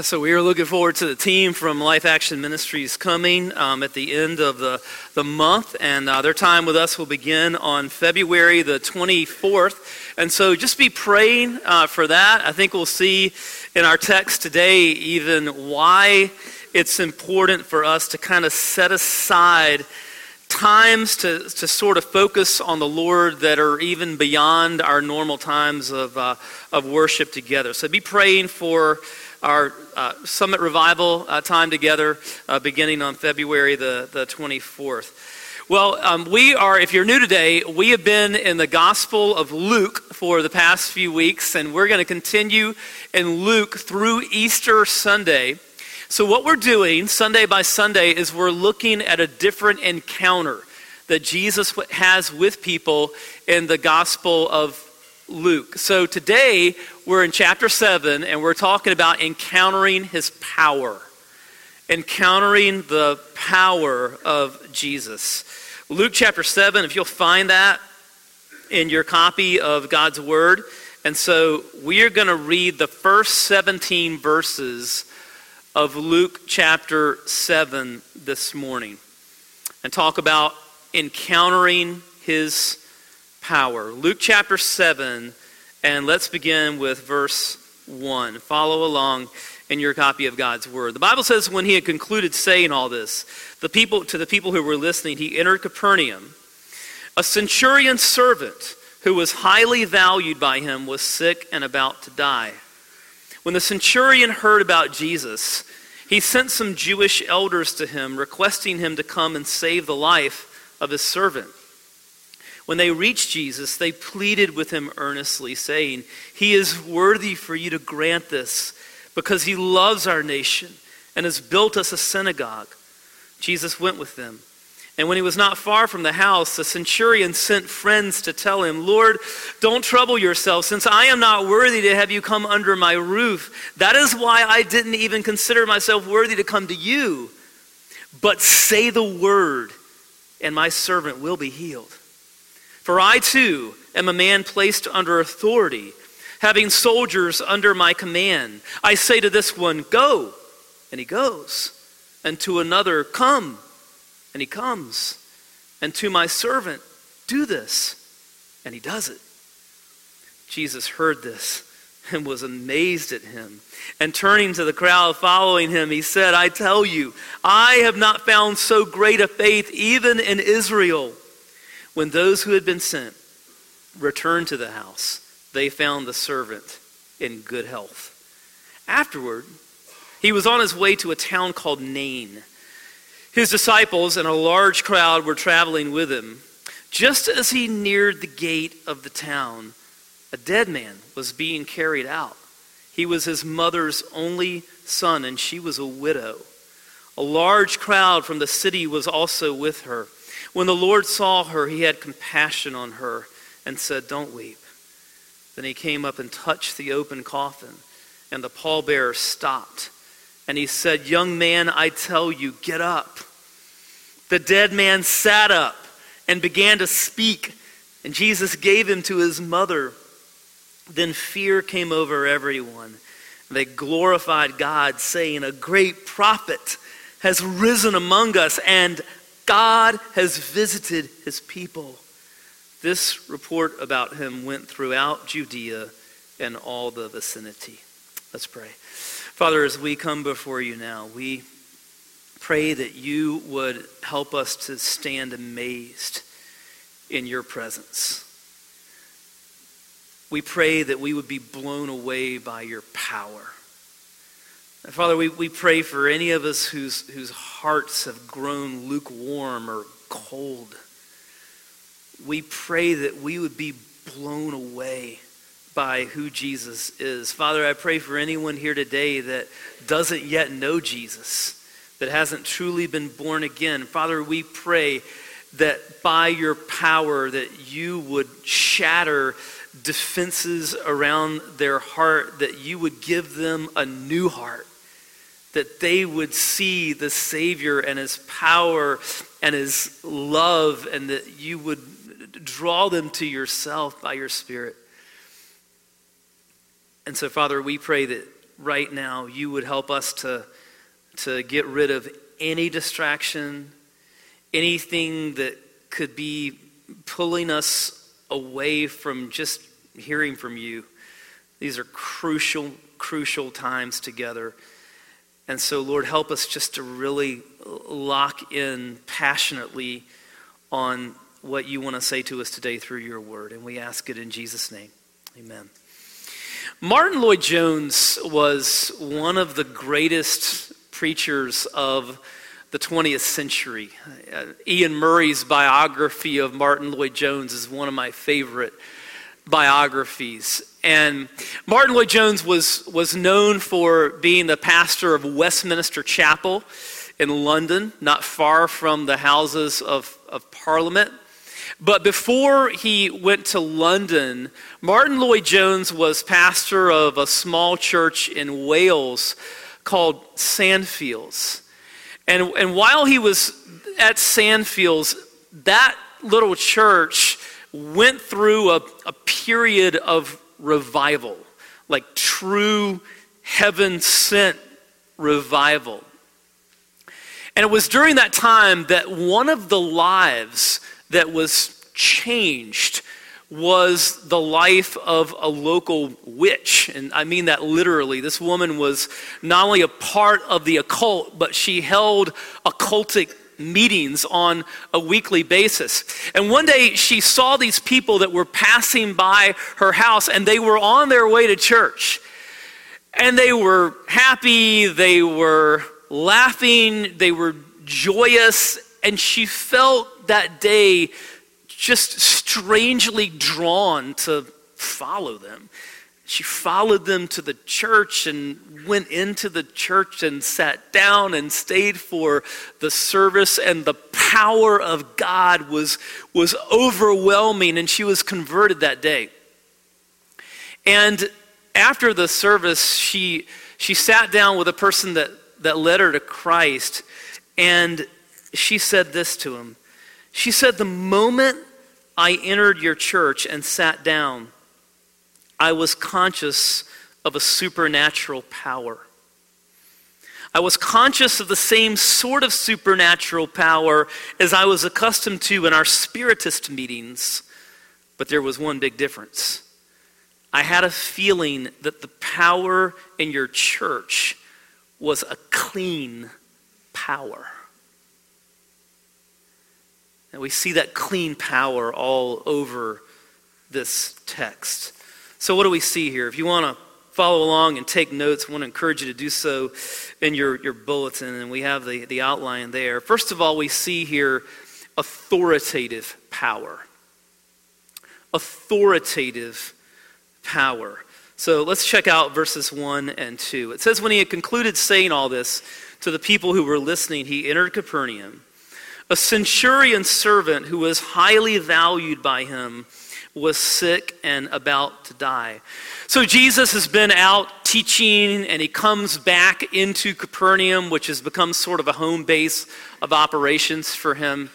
So we are looking forward to the team from Life Action Ministries coming um, at the end of the, the month, and uh, their time with us will begin on February the 24th. And so just be praying uh, for that. I think we'll see in our text today even why it's important for us to kind of set aside times to, to sort of focus on the Lord that are even beyond our normal times of, uh, of worship together. So be praying for our uh, Summit Revival uh, time together uh, beginning on February the, the 24th. Well, um, we are, if you're new today, we have been in the Gospel of Luke for the past few weeks, and we're going to continue in Luke through Easter Sunday. So, what we're doing Sunday by Sunday is we're looking at a different encounter that Jesus has with people in the Gospel of Luke. So today we're in chapter 7 and we're talking about encountering his power. Encountering the power of Jesus. Luke chapter 7, if you'll find that in your copy of God's Word. And so we are going to read the first 17 verses of Luke chapter 7 this morning and talk about encountering his power. Luke chapter 7, and let's begin with verse 1. Follow along in your copy of God's word. The Bible says when he had concluded saying all this, the people to the people who were listening, he entered Capernaum. A centurion servant who was highly valued by him was sick and about to die. When the centurion heard about Jesus, he sent some Jewish elders to him, requesting him to come and save the life of his servant. When they reached Jesus, they pleaded with him earnestly, saying, He is worthy for you to grant this because he loves our nation and has built us a synagogue. Jesus went with them. And when he was not far from the house, the centurion sent friends to tell him, Lord, don't trouble yourself, since I am not worthy to have you come under my roof. That is why I didn't even consider myself worthy to come to you. But say the word, and my servant will be healed. For I too am a man placed under authority, having soldiers under my command. I say to this one, Go, and he goes, and to another, Come, and he comes, and to my servant, Do this, and he does it. Jesus heard this and was amazed at him. And turning to the crowd following him, he said, I tell you, I have not found so great a faith even in Israel. When those who had been sent returned to the house, they found the servant in good health. Afterward, he was on his way to a town called Nain. His disciples and a large crowd were traveling with him. Just as he neared the gate of the town, a dead man was being carried out. He was his mother's only son, and she was a widow. A large crowd from the city was also with her. When the Lord saw her, he had compassion on her and said, Don't weep. Then he came up and touched the open coffin, and the pallbearer stopped. And he said, Young man, I tell you, get up. The dead man sat up and began to speak, and Jesus gave him to his mother. Then fear came over everyone. They glorified God, saying, A great prophet has risen among us, and God has visited his people. This report about him went throughout Judea and all the vicinity. Let's pray. Father, as we come before you now, we pray that you would help us to stand amazed in your presence. We pray that we would be blown away by your power. Father, we, we pray for any of us whose, whose hearts have grown lukewarm or cold. We pray that we would be blown away by who Jesus is. Father, I pray for anyone here today that doesn't yet know Jesus, that hasn't truly been born again. Father, we pray that by your power that you would shatter defenses around their heart, that you would give them a new heart, that they would see the Savior and His power and His love, and that you would draw them to yourself by your Spirit. And so, Father, we pray that right now you would help us to, to get rid of any distraction, anything that could be pulling us away from just hearing from you. These are crucial, crucial times together. And so, Lord, help us just to really lock in passionately on what you want to say to us today through your word. And we ask it in Jesus' name. Amen. Martyn Lloyd-Jones was one of the greatest preachers of the 20th century. Uh, Iain Murray's biography of Martyn Lloyd-Jones is one of my favorite biographies. And Martyn Lloyd-Jones was, was known for being the pastor of Westminster Chapel in London, not far from the Houses of, of Parliament. But before he went to London, Martyn Lloyd-Jones was pastor of a small church in Wales called Sandfields. And, and while he was at Sandfields, that little church went through a, a period of revival, like true heaven sent revival. And it was during that time that one of the lives that was changed was the life of a local witch. And I mean that literally. This woman was not only a part of the occult, but she held occultic meetings on a weekly basis. And one day she saw these people that were passing by her house and they were on their way to church. And they were happy, they were laughing, they were joyous, and she felt that day just strangely drawn to follow them. She followed them to the church and went into the church and sat down and stayed for the service, and the power of God was, was overwhelming, and she was converted that day. And after the service, she, she sat down with a person that, that led her to Christ, and she said this to him. She said, The moment I entered your church and sat down, I was conscious of a supernatural power. I was conscious of the same sort of supernatural power as I was accustomed to in our spiritist meetings, but there was one big difference. I had a feeling that the power in your church was a clean power. And we see that clean power all over this text. So, what do we see here? If you want to follow along and take notes, I want to encourage you to do so in your, your bulletin, and we have the, the outline there. First of all, we see here authoritative power. Authoritative power. So let's check out verses 1 and 2. It says, When he had concluded saying all this to the people who were listening, he entered Capernaum. A centurion servant who was highly valued by him was sick and about to die. So Jesus has been out teaching and he comes back into Capernaum, which has become sort of a home base of operations for him.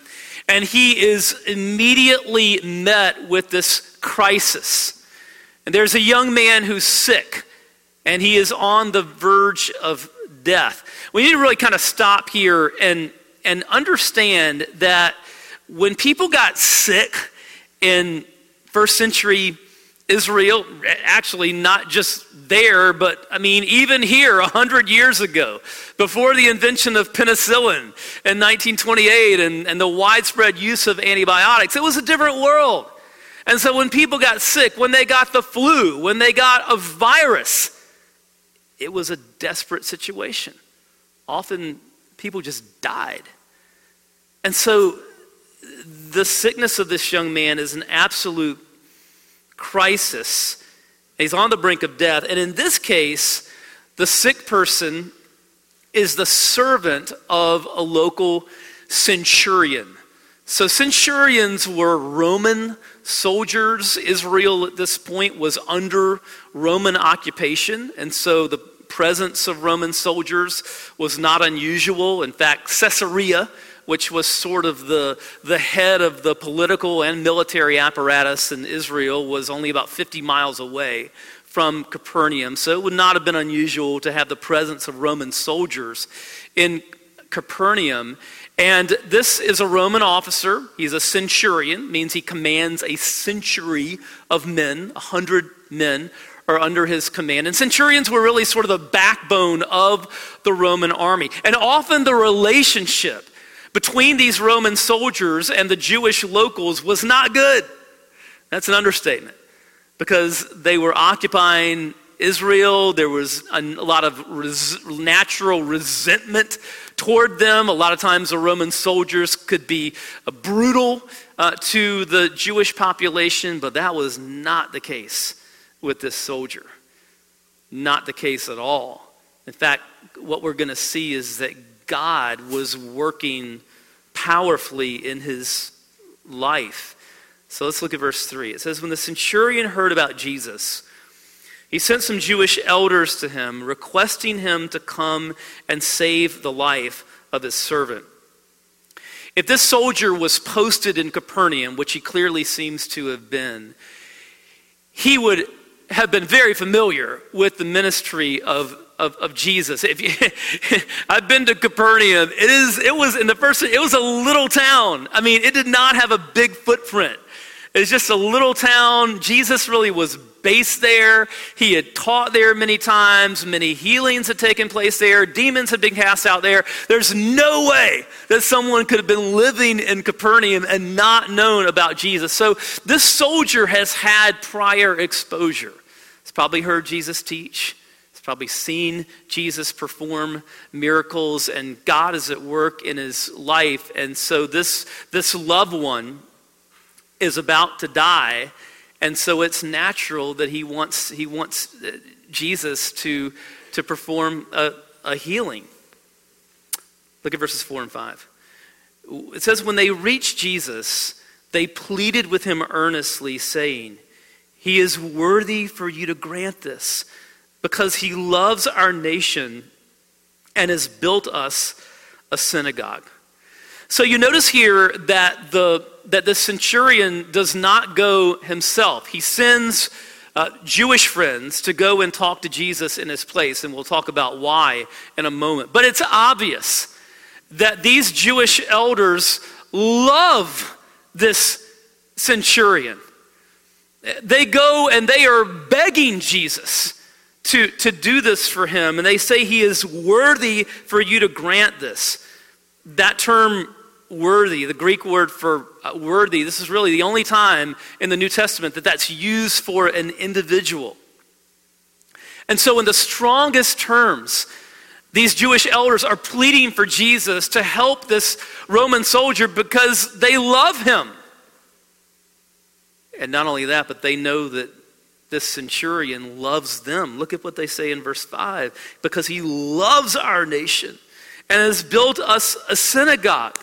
And he is immediately met with this crisis. And there's a young man who's sick and he is on the verge of death. We need to really kind of stop here and and understand that when people got sick in first century Israel, actually not just there, but I mean, even here, 100 years ago, before the invention of penicillin in 1928 and, and the widespread use of antibiotics, it was a different world. And so when people got sick, when they got the flu, when they got a virus, it was a desperate situation. Often people just died. And so the sickness of this young man is an absolute crisis. He's on the brink of death. And in this case, the sick person is the servant of a local centurion. So, centurions were Roman soldiers. Israel at this point was under Roman occupation, and so the presence of Roman soldiers was not unusual. In fact, Caesarea, which was sort of the, the head of the political and military apparatus in Israel, was only about 50 miles away from Capernaum. So it would not have been unusual to have the presence of Roman soldiers in Capernaum. And this is a Roman officer. He's a centurion, means he commands a century of men, a hundred men are under his command. And centurions were really sort of the backbone of the Roman army. And often the relationship between these Roman soldiers and the Jewish locals was not good. That's an understatement because they were occupying Israel. There was a, lot of res- natural resentment toward them. A lot of times the Roman soldiers could be uh, brutal uh, to the Jewish population, but that was not the case with this soldier. Not the case at all. In fact, what we're going to see is that God was working powerfully in his life. So let's look at verse 3. It says, When the centurion heard about Jesus, he sent some Jewish elders to him, requesting him to come and save the life of his servant. If this soldier was posted in Capernaum, which he clearly seems to have been, he would have been very familiar with the ministry of, of, of Jesus. If you, I've been to Capernaum. It is it was in the first it was a little town. I mean, it did not have a big footprint. It's just a little town. Jesus really was based there. He had taught there many times. Many healings had taken place there. Demons had been cast out there. There's no way that someone could have been living in Capernaum and not known about Jesus. So this soldier has had prior exposure. He's probably heard Jesus teach. Probably seen Jesus perform miracles, and God is at work in his life. And so this, this loved one is about to die and so it's natural that he wants, he wants uh, Jesus to, to perform a, a healing. Look at verses 4 and 5. It says, When they reached Jesus, they pleaded with him earnestly, saying, He is worthy for you to grant this, because he loves our nation and has built us a synagogue. So you notice here that the, that the centurion does not go himself. He sends uh, Jewish friends to go and talk to Jesus in his place, and we'll talk about why in a moment. But it's obvious that these Jewish elders love this centurion. They go and they are begging Jesus to, to do this for him, and they say he is worthy for you to grant this. That term worthy, the Greek word for uh, worthy, this is really the only time in the New Testament that that's used for an individual. And so, in the strongest terms, these Jewish elders are pleading for Jesus to help this Roman soldier because they love him. And not only that, but they know that this centurion loves them. Look at what they say in verse 5 because he loves our nation and has built us a synagogue.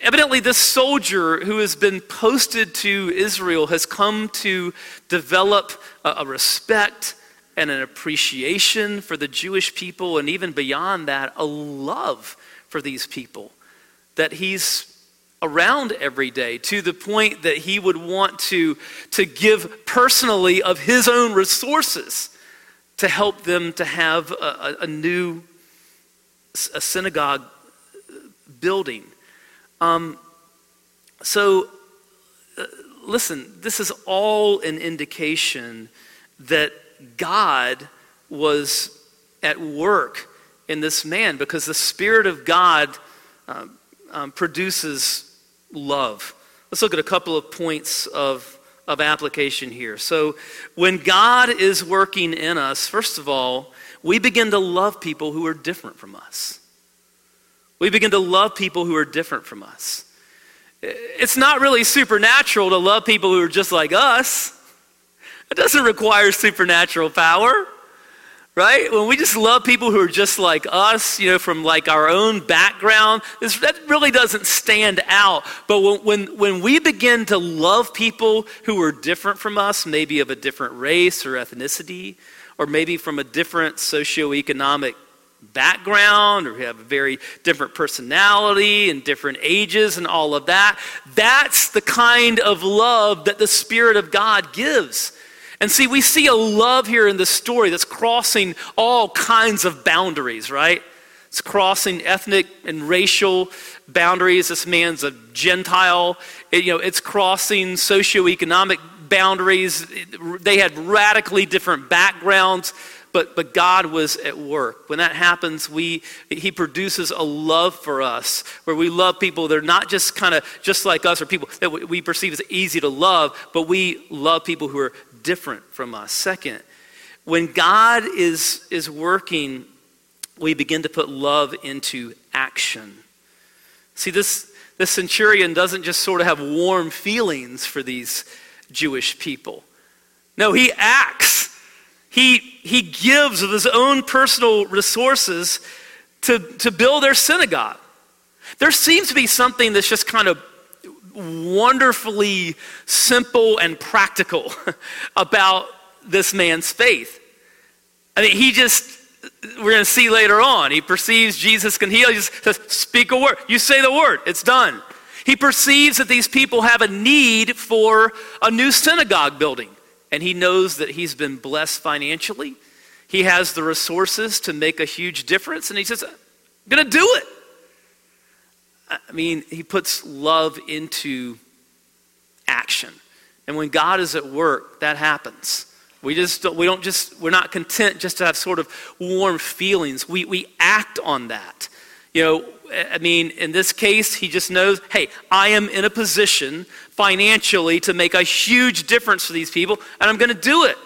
Evidently, this soldier who has been posted to Israel has come to develop a, respect and an appreciation for the Jewish people, and even beyond that, a love for these people that he's around every day to the point that he would want to, to give personally of his own resources to help them to have a, a new a synagogue building. Um, so, uh, listen, this is all an indication that God was at work in this man because the Spirit of God um, um, produces love. Let's look at a couple of points of, of application here. So, when God is working in us, first of all, we begin to love people who are different from us. We begin to love people who are different from us. It's not really supernatural to love people who are just like us. It doesn't require supernatural power, right? When we just love people who are just like us, you know, from like our own background, this, that really doesn't stand out. But when, when, when we begin to love people who are different from us, maybe of a different race or ethnicity, or maybe from a different socioeconomic background or have a very different personality and different ages and all of that. That's the kind of love that the Spirit of God gives. And see, we see a love here in this story that's crossing all kinds of boundaries, right? It's crossing ethnic and racial boundaries. This man's a Gentile. It, you know, it's crossing socioeconomic boundaries. They had radically different backgrounds, but, but God was at work. When that happens, we, He produces a love for us where we love people that are not just kind of just like us or people that we perceive as easy to love, but we love people who are different from us. Second, when God is, is working, we begin to put love into action. See, this, this centurion doesn't just sort of have warm feelings for these Jewish people. No, he acts. He, he gives of his own personal resources to, to build their synagogue. There seems to be something that's just kind of wonderfully simple and practical about this man's faith. I mean, he just, we're going to see later on, he perceives Jesus can heal. He just says, Speak a word. You say the word, it's done. He perceives that these people have a need for a new synagogue building, and he knows that he's been blessed financially. He has the resources to make a huge difference, and he says, I'm going to do it. I mean, he puts love into action. And when God is at work, that happens. We just we don't just we're not content just to have sort of warm feelings. We we act on that. You know, I mean, in this case, he just knows, hey, I am in a position financially to make a huge difference for these people, and I'm going to do it.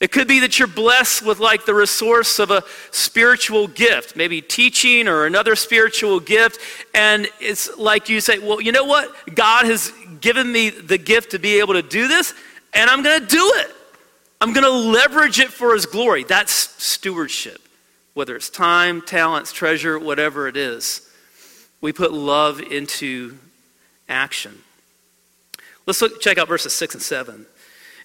It could be that you're blessed with like the resource of a spiritual gift, maybe teaching or another spiritual gift. And it's like you say, well, you know what? God has given me the gift to be able to do this, and I'm going to do it. I'm going to leverage it for His glory. That's stewardship, whether it's time, talents, treasure, whatever it is. We put love into action. Let's look, check out verses 6 and 7.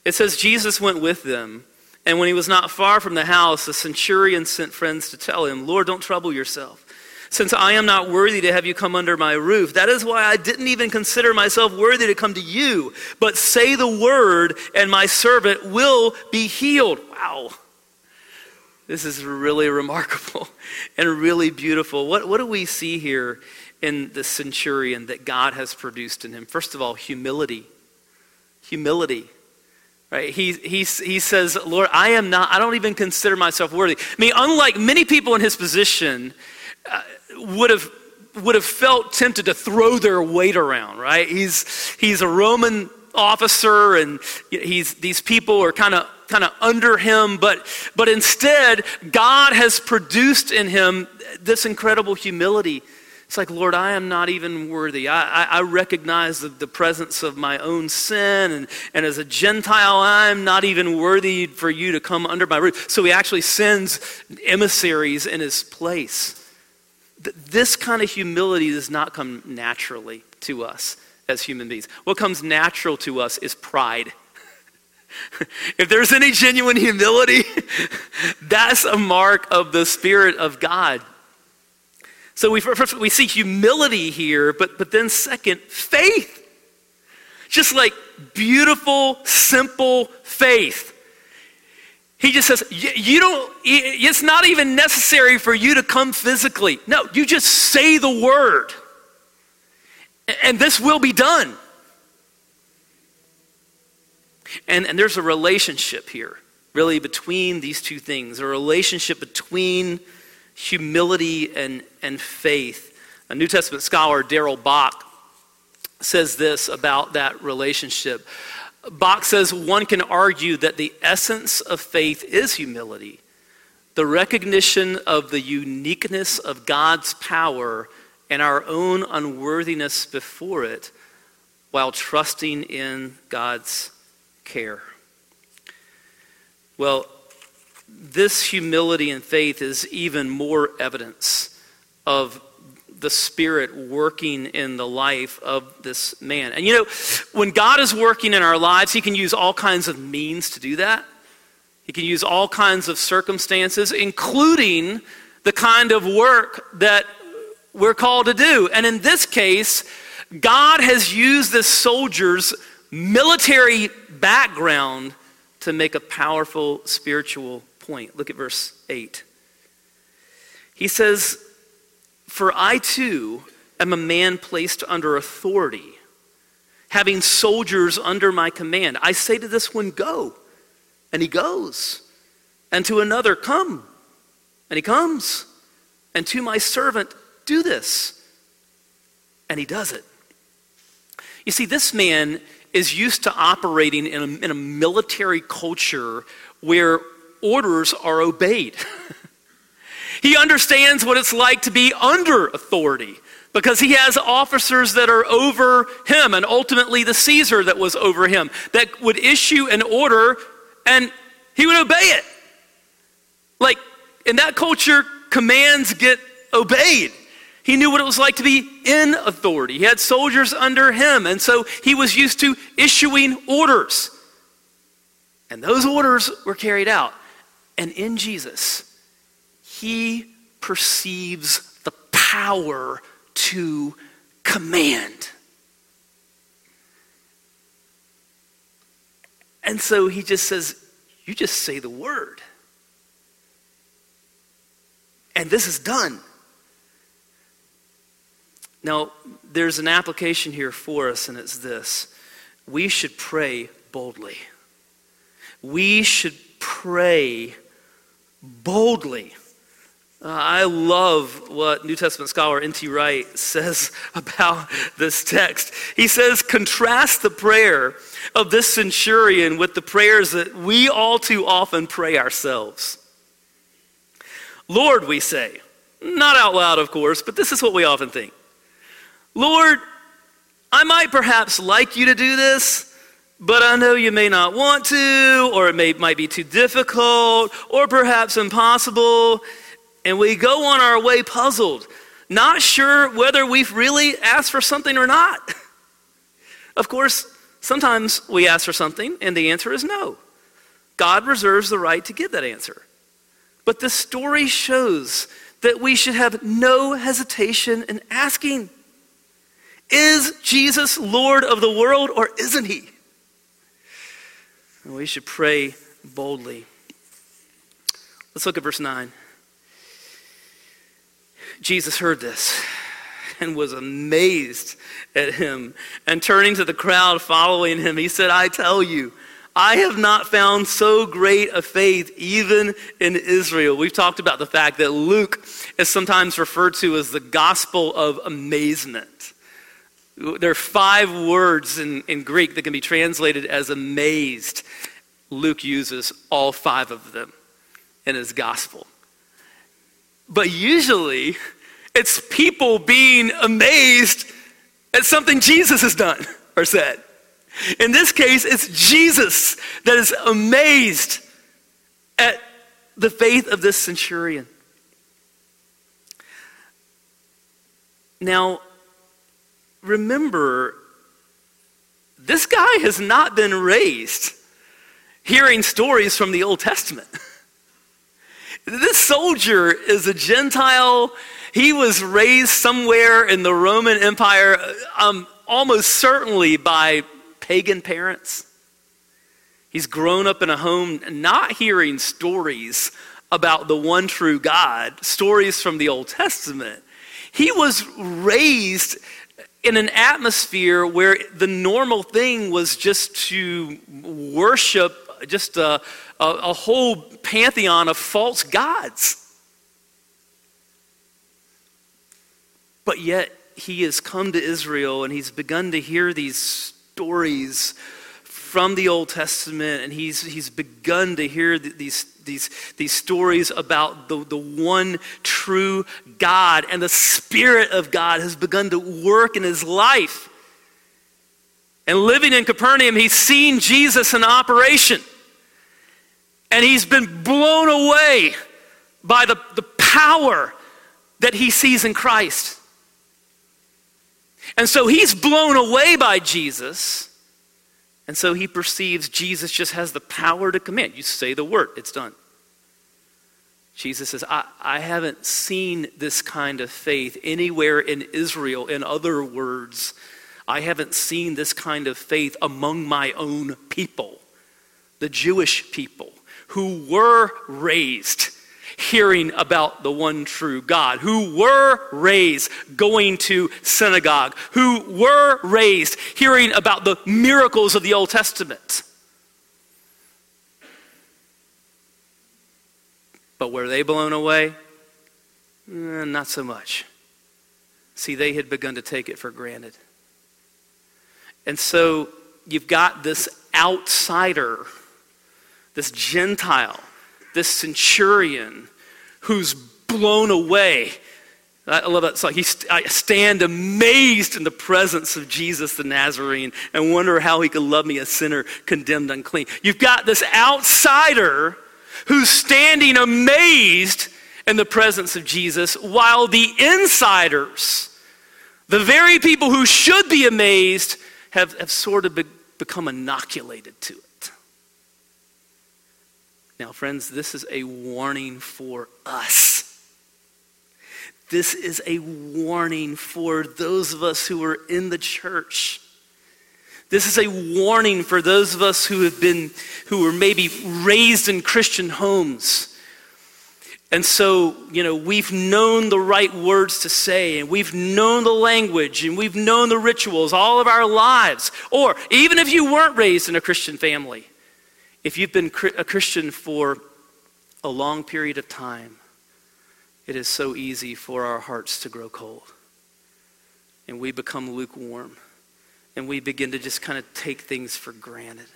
It says, Jesus went with them and when he was not far from the house, the centurion sent friends to tell him, Lord, don't trouble yourself. Since I am not worthy to have you come under my roof, that is why I didn't even consider myself worthy to come to you. But say the word, and my servant will be healed. Wow. This is really remarkable and really beautiful. What, what do we see here in the centurion that God has produced in him? First of all, humility. Humility. Right? He, he, he says, Lord, I am not, I don't even consider myself worthy. I mean, unlike many people in his position uh, would have would have felt tempted to throw their weight around, right? He's, he's a Roman officer and he's, these people are kind of kind of under him, but, but instead, God has produced in him this incredible humility it's like, Lord, I am not even worthy. I, I, I recognize the, the, presence of my own sin, and, and as a Gentile, I'm not even worthy for you to come under my roof. So he actually sends emissaries in his place. This kind of humility does not come naturally to us as human beings. What comes natural to us is pride. if there's any genuine humility, that's a mark of the Spirit of God. So we, we see humility here, but, but then second, faith. Just like beautiful, simple faith. He just says, you don't, it's not even necessary for you to come physically. No, you just say the word. And this will be done. And, and there's a relationship here, really, between these two things a relationship between humility and, and faith. A New Testament scholar, Darrell Bock, says this about that relationship. Bach says one can argue that the essence of faith is humility, the recognition of the uniqueness of God's power and our own unworthiness before it while trusting in God's care. Well, this humility and faith is even more evidence of the Spirit working in the life of this man. And you know, when God is working in our lives, He can use all kinds of means to do that. He can use all kinds of circumstances, including the kind of work that we're called to do. And in this case, God has used this soldier's military background to make a powerful spiritual point. Look at verse 8. He says, For I too am a man placed under authority, having soldiers under my command. I say to this one, Go, and he goes, and to another, Come, and he comes, and to my servant, Do this, and he does it. You see, this man is used to operating in a, in a military culture where orders are obeyed. he understands what it's like to be under authority because he has officers that are over him and ultimately the Caesar that was over him that would issue an order and he would obey it. Like in that culture, commands get obeyed. He knew what it was like to be in authority. He had soldiers under him, and so he was used to issuing orders. And those orders were carried out. And in Jesus, he perceives the power to command. And so he just says, You just say the word. And this is done. Now, there's an application here for us, and it's this we should pray boldly. We should pray boldly. Uh, I love what New Testament scholar N.T. Wright says about this text. He says, contrast the prayer of this centurion with the prayers that we all too often pray ourselves. Lord, we say, not out loud, of course, but this is what we often think Lord, I might perhaps like you to do this, but I know you may not want to, or it may, might be too difficult, or perhaps impossible. And we go on our way puzzled, not sure whether we've really asked for something or not. of course, sometimes we ask for something, and the answer is no. God reserves the right to give that answer. But the story shows that we should have no hesitation in asking. Is Jesus Lord of the world or isn't he? And we should pray boldly. Let's look at verse 9. Jesus heard this and was amazed at him. And turning to the crowd following him, he said, I tell you, I have not found so great a faith even in Israel. We've talked about the fact that Luke is sometimes referred to as the gospel of amazement. There are five words in, in Greek that can be translated as amazed. Luke uses all five of them in his gospel. But usually, it's people being amazed at something Jesus has done or said. In this case, it's Jesus that is amazed at the faith of this centurion. Now, remember, this guy has not been raised hearing stories from the Old Testament. this soldier is a Gentile. He was raised somewhere in the Roman Empire, um, almost certainly by pagan parents. He's grown up in a home not hearing stories about the one true God, stories from the Old Testament. He was raised in an atmosphere where the normal thing was just to worship just a, a, a whole pantheon of false gods. But yet, he has come to Israel and he's begun to hear these stories from the Old Testament, and he's, he's begun to hear these, these, these stories about the, the one true God, and the Spirit of God has begun to work in his life. And living in Capernaum, he's seen Jesus in operation. And he's been blown away by the, the power that he sees in Christ. And so he's blown away by Jesus. And so he perceives Jesus just has the power to command. You say the word, it's done. Jesus says, I, I haven't seen this kind of faith anywhere in Israel. In other words, I haven't seen this kind of faith among my own people, the Jewish people, who were raised hearing about the one true God, who were raised going to synagogue, who were raised hearing about the miracles of the Old Testament. But were they blown away? Eh, not so much. See, they had begun to take it for granted. And so you've got this outsider, this Gentile this centurion who's blown away. I love that. Like he st- I stand amazed in the presence of Jesus the Nazarene and wonder how he could love me, a sinner condemned unclean. You've got this outsider who's standing amazed in the presence of Jesus while the insiders, the very people who should be amazed, have, have sort of be- become inoculated to it. Now, friends, this is a warning for us. This is a warning for those of us who are in the church. This is a warning for those of us who have been, who were maybe raised in Christian homes. And so, you know, we've known the right words to say, and we've known the language, and we've known the rituals all of our lives. Or even if you weren't raised in a Christian family, if you've been a Christian for a long period of time, it is so easy for our hearts to grow cold. And we become lukewarm. And we begin to just kind of take things for granted.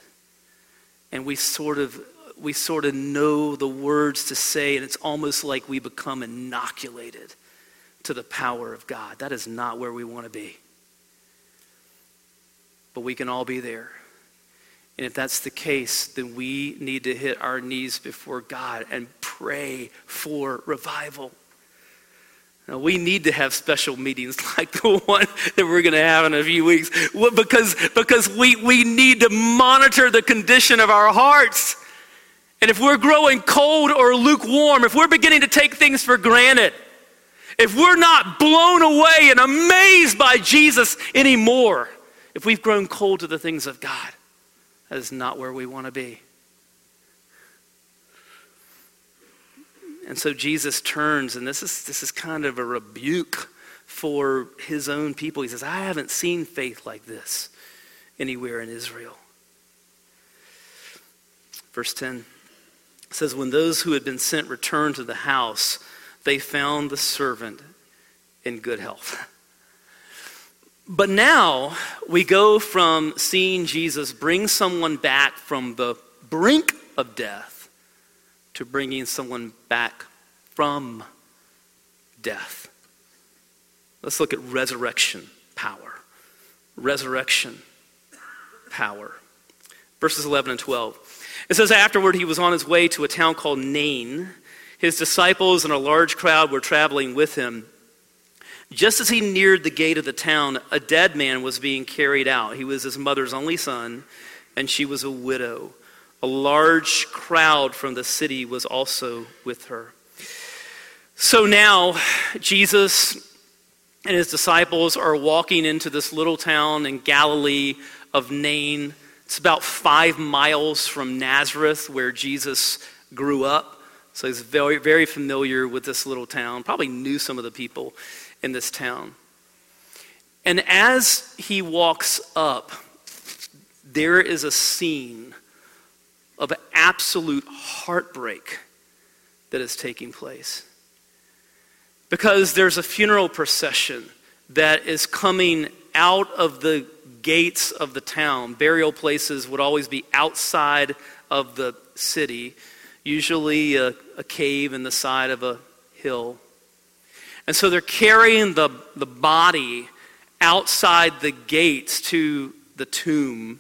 And we sort of we sort of know the words to say, and it's almost like we become inoculated to the power of God. That is not where we want to be. But we can all be there. And if that's the case, then we need to hit our knees before God and pray for revival. Now, we need to have special meetings like the one that we're going to have in a few weeks because, because we, we need to monitor the condition of our hearts. And if we're growing cold or lukewarm, if we're beginning to take things for granted, if we're not blown away and amazed by Jesus anymore, if we've grown cold to the things of God, that is not where we want to be. And so Jesus turns, and this is, this is kind of a rebuke for his own people. He says, I haven't seen faith like this anywhere in Israel. Verse 10 says, When those who had been sent returned to the house, they found the servant in good health. But now we go from seeing Jesus bring someone back from the brink of death to bringing someone back from death. Let's look at resurrection power. Resurrection power. Verses 11 and 12. It says, Afterward, he was on his way to a town called Nain. His disciples and a large crowd were traveling with him. Just as he neared the gate of the town, a dead man was being carried out. He was his mother's only son, and she was a widow. A large crowd from the city was also with her. So now, Jesus and his disciples are walking into this little town in Galilee of Nain. It's about five miles from Nazareth, where Jesus grew up. So he's very, very familiar with this little town, probably knew some of the people in this town. And as he walks up, there is a scene of absolute heartbreak that is taking place. Because there's a funeral procession that is coming out of the gates of the town. Burial places would always be outside of the city, usually a, a cave in the side of a hill. And so they're carrying the, the body outside the gates to the tomb.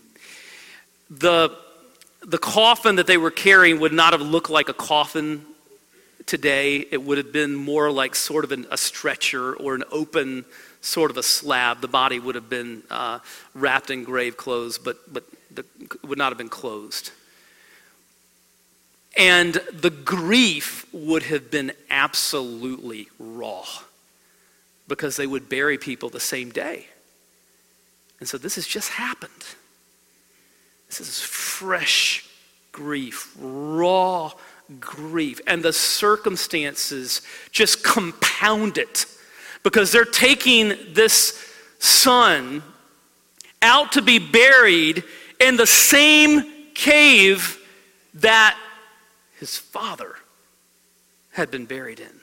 The the coffin that they were carrying would not have looked like a coffin today. It would have been more like sort of an, a stretcher or an open sort of a slab. The body would have been uh, wrapped in grave clothes, but, but the, would not have been closed. And the grief would have been absolutely raw because they would bury people the same day. And so this has just happened. This is fresh grief, raw grief. And the circumstances just compound it because they're taking this son out to be buried in the same cave that his father had been buried in.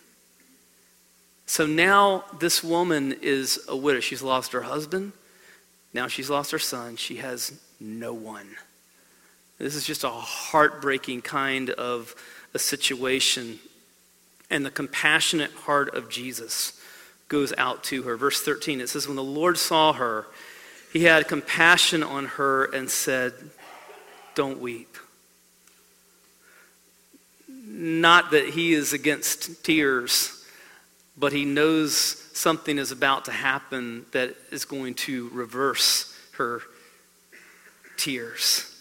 So now this woman is a widow. She's lost her husband. Now she's lost her son. She has no one. This is just a heartbreaking kind of a situation. And the compassionate heart of Jesus goes out to her. Verse 13, it says, When the Lord saw her, he had compassion on her and said, Don't weep. Not that he is against tears, but he knows something is about to happen that is going to reverse her tears.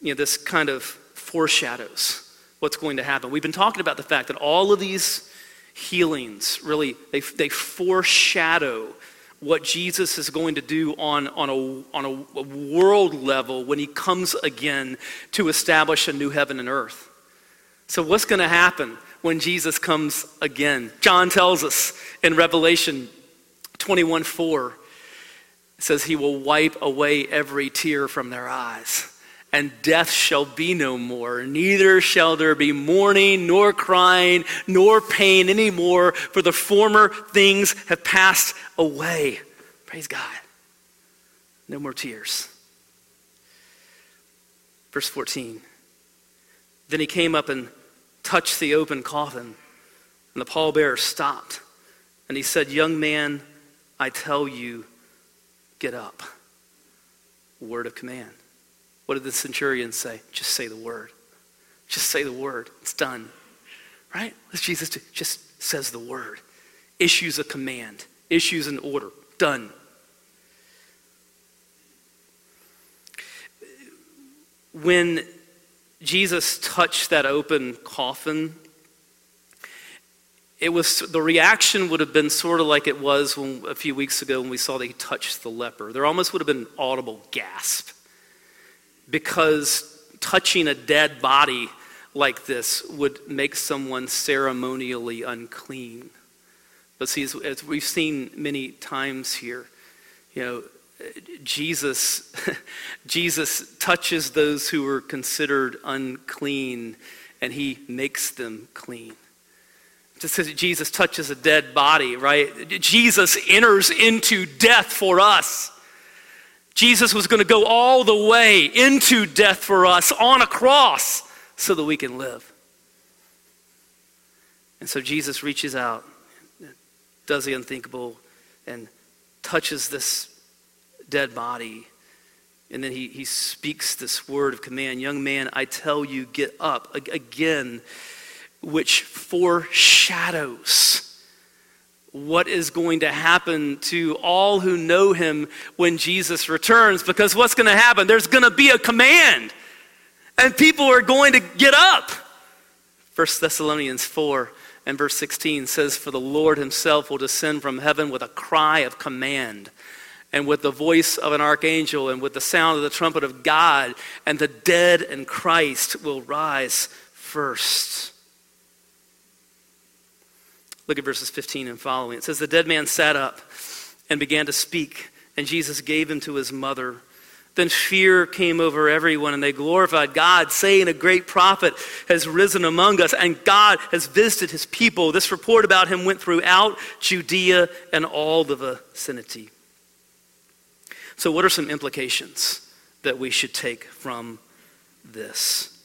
You know, this kind of foreshadows what's going to happen. We've been talking about the fact that all of these healings really they, they foreshadow what Jesus is going to do on, on, a, on a, world level when he comes again to establish a new heaven and earth. So, what's going to happen when Jesus comes again? John tells us in Revelation 21 4, it says, He will wipe away every tear from their eyes and death shall be no more. Neither shall there be mourning, nor crying, nor pain anymore, for the former things have passed away. Praise God. No more tears. Verse 14. Then he came up and touched the open coffin, and the pallbearer stopped. And he said, Young man, I tell you, get up. Word of command. What did the centurion say? Just say the word. Just say the word. It's done. Right? What's Jesus do? Just says the word. Issues a command, issues an order. Done. When Jesus touched that open coffin, it was the reaction would have been sort of like it was when, a few weeks ago when we saw that he touched the leper. There almost would have been an audible gasp because touching a dead body like this would make someone ceremonially unclean. But see, as, we've seen many times here, you know, Jesus, Jesus touches those who are considered unclean and he makes them clean. Just as Jesus touches a dead body, right? Jesus enters into death for us. Jesus was going to go all the way into death for us on a cross so that we can live. And so Jesus reaches out, does the unthinkable, and touches this dead body. And then he, he speaks this word of command Young man, I tell you, get up. Again, which foreshadows what is going to happen to all who know him when Jesus returns. Because what's going to happen? There's going to be a command, and people are going to get up. 1 Thessalonians 4 and verse 16 says, For the Lord himself will descend from heaven with a cry of command, and with the voice of an archangel, and with the sound of the trumpet of God, and the dead in Christ will rise first. Look at verses 15 and following. It says, The dead man sat up and began to speak, and Jesus gave him to his mother. Then fear came over everyone, and they glorified God, saying, A great prophet has risen among us, and God has visited his people. This report about him went throughout Judea and all the vicinity. So, what are some implications that we should take from this?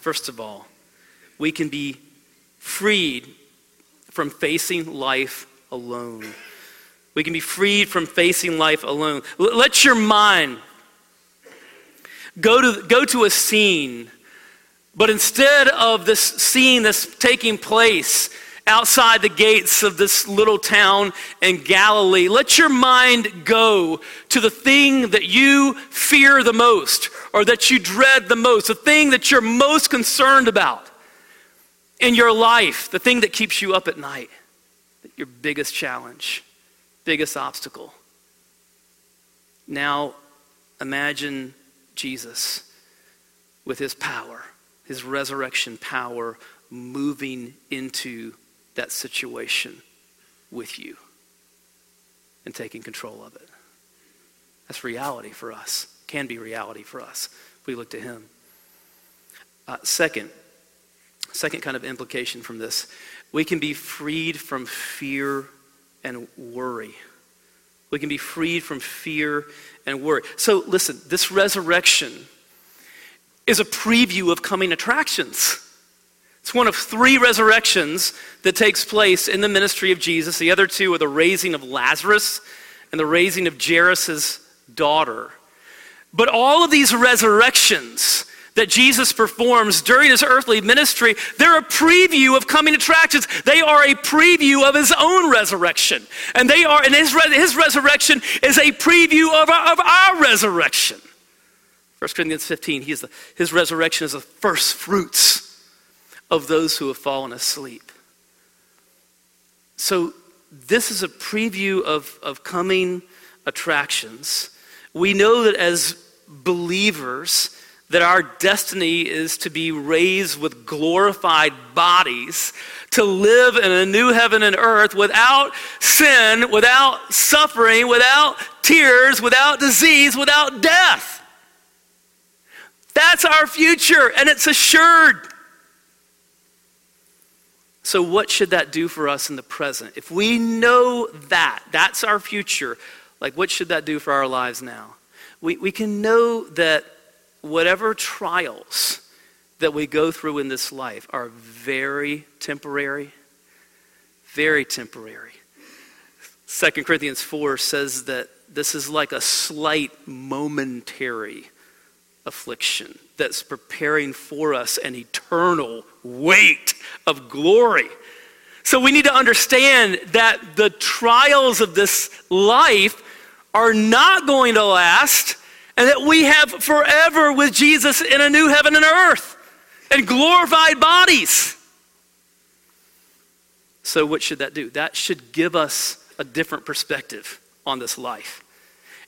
First of all, we can be freed from facing life alone. We can be freed from facing life alone. Let your mind go to, go to a scene, but instead of this scene that's taking place outside the gates of this little town in Galilee, let your mind go to the thing that you fear the most or that you dread the most, the thing that you're most concerned about in your life, the thing that keeps you up at night, your biggest challenge, biggest obstacle. Now imagine Jesus with his power, his resurrection power, moving into that situation with you and taking control of it. That's reality for us, can be reality for us if we look to him. Uh, second, second kind of implication from this, we can be freed from fear and worry. We can be freed from fear and worry. So, listen, this resurrection is a preview of coming attractions. It's one of three resurrections that takes place in the ministry of Jesus. The other two are the raising of Lazarus and the raising of Jairus' daughter. But all of these resurrections that Jesus performs during his earthly ministry, they're a preview of coming attractions. They are a preview of his own resurrection. And they are, and his, his resurrection is a preview of our, of our resurrection. 1 Corinthians 15, he is the, his resurrection is the first fruits of those who have fallen asleep. So this is a preview of, of coming attractions. We know that as believers, that our destiny is to be raised with glorified bodies, to live in a new heaven and earth without sin, without suffering, without tears, without disease, without death. That's our future, and it's assured. So, what should that do for us in the present? If we know that, that's our future, like what should that do for our lives now? We, we can know that whatever trials that we go through in this life are very temporary, very temporary. 2 Corinthians 4 says that this is like a slight momentary affliction that's preparing for us an eternal weight of glory. So we need to understand that the trials of this life are not going to last and that we have forever with Jesus in a new heaven and earth and glorified bodies. So, what should that do? That should give us a different perspective on this life.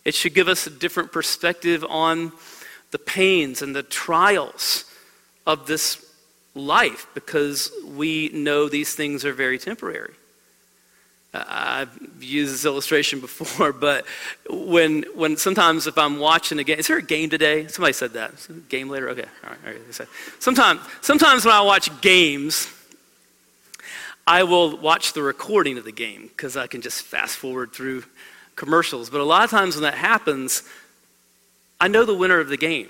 It should give us a different perspective on the pains and the trials of this life because we know these things are very temporary. Uh, I've used this illustration before, but when, when sometimes if I'm watching a game, is there a game today? Somebody said that. Game later? Okay. All right. All right. Sometimes, sometimes when I watch games, I will watch the recording of the game because I can just fast forward through commercials. But a lot of times when that happens, I know the winner of the game.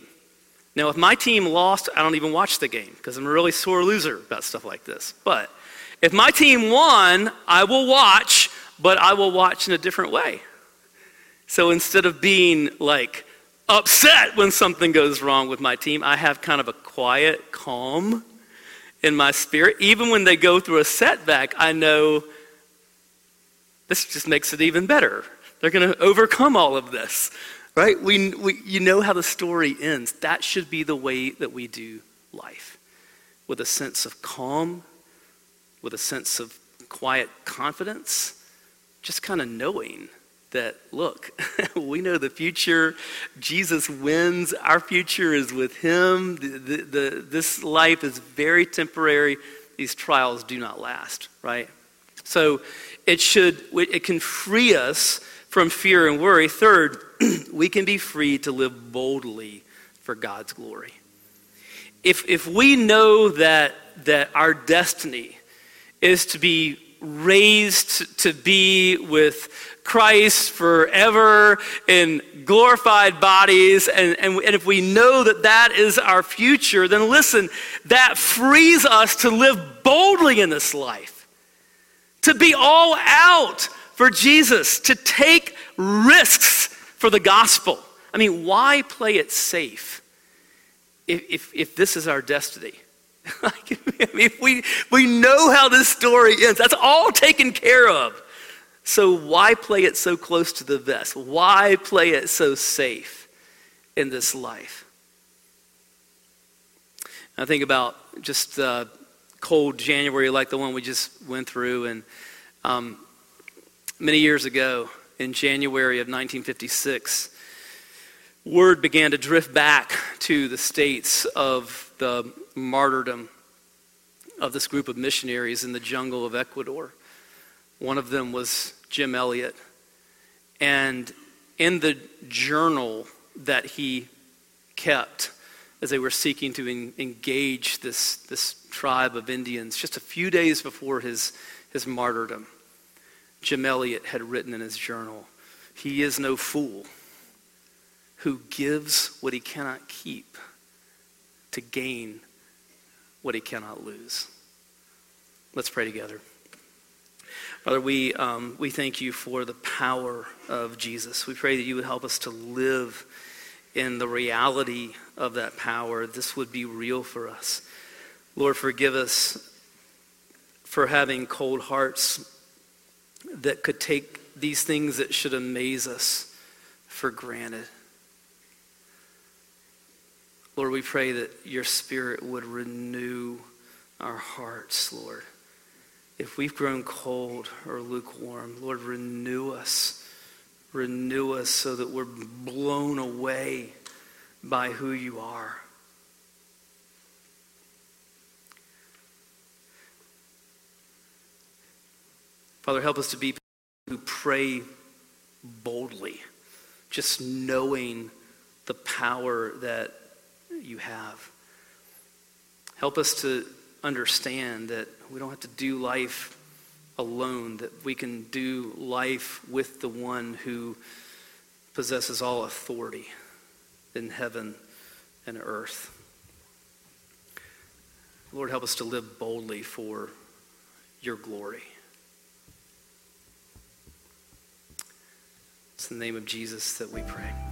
Now, if my team lost, I don't even watch the game because I'm a really sore loser about stuff like this. But if my team won, I will watch, but I will watch in a different way. So instead of being like upset when something goes wrong with my team, I have kind of a quiet calm in my spirit. Even when they go through a setback, I know this just makes it even better. They're going to overcome all of this, right? We, we, you know how the story ends. That should be the way that we do life with a sense of calm with a sense of quiet confidence, just kind of knowing that, look, we know the future. Jesus wins. Our future is with Him. The, the, the, this life is very temporary. These trials do not last, right? So it should, it can free us from fear and worry. Third, we can be free to live boldly for God's glory. If, if we know that, that our destiny is to be raised to be with Christ forever in glorified bodies. And, and, and, if we know that that is our future, then listen, that frees us to live boldly in this life, to be all out for Jesus, to take risks for the gospel. I mean, why play it safe if, if, if this is our destiny, if we, we know how this story ends, that's all taken care of. So why play it so close to the vest? Why play it so safe in this life? I think about just uh, cold January like the one we just went through, and um, many years ago, in January of 1956, word began to drift back to the states of the martyrdom of this group of missionaries in the jungle of Ecuador. One of them was Jim Elliot. And in the journal that he kept as they were seeking to en- engage this, this tribe of Indians, just a few days before his, his martyrdom, Jim Elliot had written in his journal, He is no fool who gives what he cannot keep to gain what he cannot lose. Let's pray together. Father, we, um, we thank you for the power of Jesus. We pray that you would help us to live in the reality of that power. This would be real for us. Lord, forgive us for having cold hearts that could take these things that should amaze us for granted. Lord, we pray that your spirit would renew our hearts, Lord. If we've grown cold or lukewarm, Lord, renew us. Renew us so that we're blown away by who you are. Father, help us to be people who pray boldly, just knowing the power that you have. Help us to understand that we don't have to do life alone, that we can do life with the one who possesses all authority in heaven and earth. Lord, help us to live boldly for your glory. It's in the name of Jesus that we pray.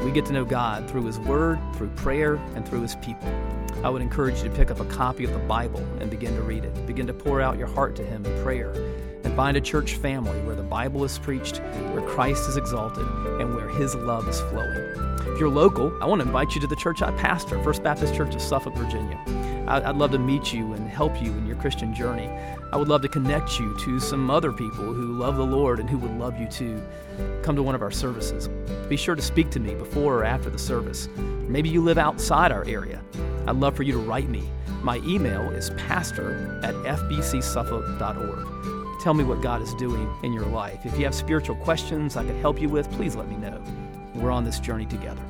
We get to know God through His Word, through prayer, and through His people. I would encourage you to pick up a copy of the Bible and begin to read it. Begin to pour out your heart to Him in prayer. And find a church family where the Bible is preached, where Christ is exalted, and where His love is flowing. If you're local, I want to invite you to the church I pastor, First Baptist Church of Suffolk, Virginia. I'd love to meet you and help you in your Christian journey. I would love to connect you to some other people who love the Lord and who would love you too. Come to one of our services. Be sure to speak to me before or after the service. Maybe you live outside our area. I'd love for you to write me. My email is pastor at fbcsuffolk.org. Tell me what God is doing in your life. If you have spiritual questions I could help you with, please let me know. We're on this journey together.